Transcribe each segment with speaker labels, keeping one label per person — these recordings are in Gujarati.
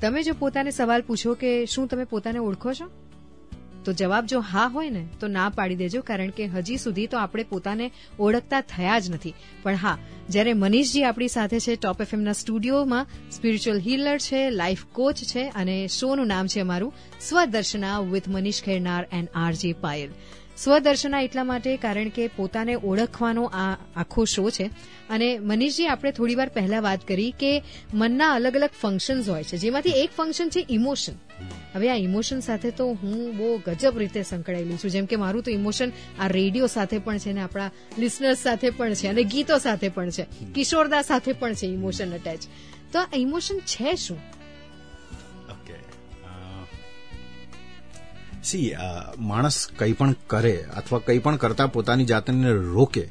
Speaker 1: તમે જો પોતાને સવાલ પૂછો કે શું તમે પોતાને ઓળખો છો? તો જવાબ જો હા હોય ને, તો ના પાડી દેજો, કારણ કે હજી સુધી તો આપણે પોતાને ઓળખતા થયા જ નથી. પણ હા, જ્યારે મનીષજી આપણી સાથે છે ટોપ એફએમના સ્ટુડિયોમાં સ્પિરિચ્યુઅલ હીલર છે લાઈફ કોચ છે, અને શોનું નામ છે અમારું Swadarshana with Manish Khernar and RJ Payal Swadarshana એટલા માટે કારણ કે પોતાને ઓળખવાનો આ આખો શો છે. અને મનીષજી, આપણે થોડી વાર પહેલા વાત કરી કે મનના અલગ અલગ ફંક્શન્સ હોય છે. જેમાંથી એક ફંક્શન છે ઇમોશન હવે આ ઇમોશન સાથે તો હું બહુ ગજબ રીતે સંકળાયેલી છું. જેમ કે મારું તો ઇમોશન આ રેડિયો સાથે પણ છે ને આપણા લિસનર્સ સાથે પણ છે અને ગીતો સાથે પણ છે. કિશોરદા સાથે પણ છે ઇમોશન અટેચ તો આ ઇમોશન છે શું?
Speaker 2: સી માણસ કંઈ પણ કરે અથવા કંઈ પણ કરતા પોતાની જાતને રોકે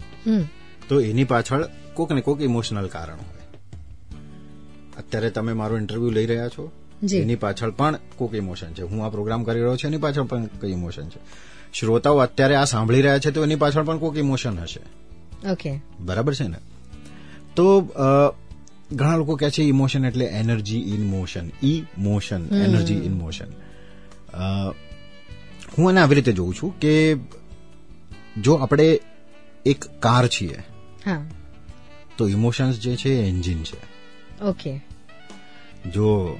Speaker 2: તો એની પાછળ કોક ને કોક ઇમોશનલ કારણ હોય. અત્યારે તમે મારો ઇન્ટરવ્યુ લઈ રહ્યા છો. એની પાછળ પણ કોક ઇમોશન છે. હું આ પ્રોગ્રામ કરી રહ્યો છું એની પાછળ પણ કઈ ઇમોશન છે. શ્રોતાઓ અત્યારે આ સાંભળી રહ્યા છે તો એની પાછળ પણ કોક ઇમોશન હશે.
Speaker 1: ઓકે
Speaker 2: બરાબર છે ને? તો ઘણા લોકો કહે છે ઇમોશન એટલે energy in motion e motion energy in motion હું એને આવી રીતે જોઉં છું કે જો આપણે એક કાર છીએ
Speaker 1: હા.
Speaker 2: તો ઇમોશન્સ જે છે એ એન્જિન છે.
Speaker 1: ઓકે.
Speaker 2: જો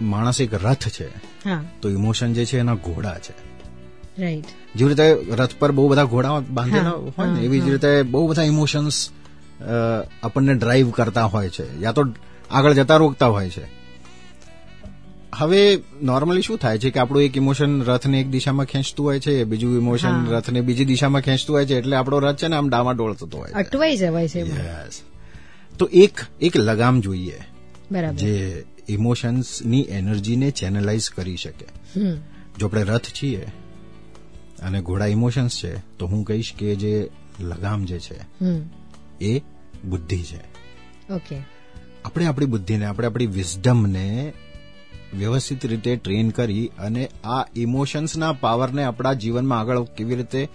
Speaker 2: માણસ એક રથ છે
Speaker 1: હા.
Speaker 2: તો ઇમોશન જે છે એના ઘોડા છે.
Speaker 1: રાઈટ
Speaker 2: જેવી રીતે રથ પર બહુ બધા ઘોડા બાંધેલા હોય ને એવી જ રીતે બહુ બધા ઇમોશન્સ આપણને ડ્રાઈવ કરતા હોય છે. યા તો આગળ જતા રોકતા હોય છે. હવે નોર્મલી શું થાય છે કે આપણું એક ઇમોશન રથને એક દિશામાં ખેંચતું હોય છે બીજું ઇમોશન. રથને બીજી દિશામાં ખેંચતું હોય છે એટલે આપણો રથ છે ને આમ ડામાડોળ થતો હોય
Speaker 1: અટવાઈ જવાય છે.
Speaker 2: તો એક એક લગામ જોઈએ
Speaker 1: બરાબર.
Speaker 2: જે ઇમોશન્સની એનર્જીને ચેનલાઇઝ કરી શકે. જો આપણે રથ છીએ અને ઘોડા ઇમોશન્સ છે તો હું કહીશ કે જે લગામ જે છે એ બુદ્ધિ છે.
Speaker 1: ઓકે.
Speaker 2: આપણે આપણી બુદ્ધિને આપણે આપણી વિઝડમને વ્યવસ્થિત રીતે ટ્રેન કરી અને આ ઇમોશન્સના પાવરને આપણા જીવનમાં આગળ કેવી રીતે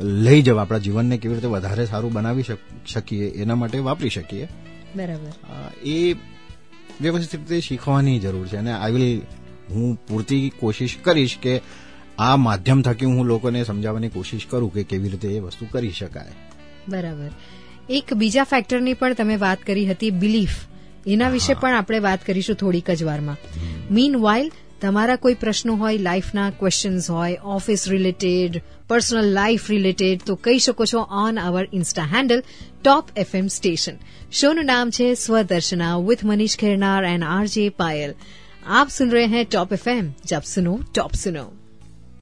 Speaker 2: લઈ જવા આપણા જીવનને કેવી રીતે વધારે સારું બનાવી શક- શકીએ એના માટે વાપરી શકીએ.
Speaker 1: બરાબર.
Speaker 2: એ વ્યવસ્થિત રીતે શીખવાની જરૂર છે અને આઈ વિલ હું પૂરતી કોશિશ કરીશ કે આ માધ્યમ થકી હું લોકોને સમજાવવાની કોશિશ કરું કે કેવી રીતે એ વસ્તુ કરી શકાય.
Speaker 1: બરાબર. એક બીજા ફેક્ટરની પણ તમે વાત કરી હતી બિલીફ એના વિશે પણ આપણે વાત કરીશું થોડીક જ વારમાં. મીન વાઇલ તમારા કોઈ પ્રશ્નો હોય લાઈફના ક્વેશ્ચન્સ હોય office related personal life related તો કહી શકો છો on our insta handle top FM station શોનું નામ છે Swadarshana with Manish Khernar and RJ Payal આપ સુન રહે હૈ ટોપ એફએમ જબ સુનો ટોપ સુનો.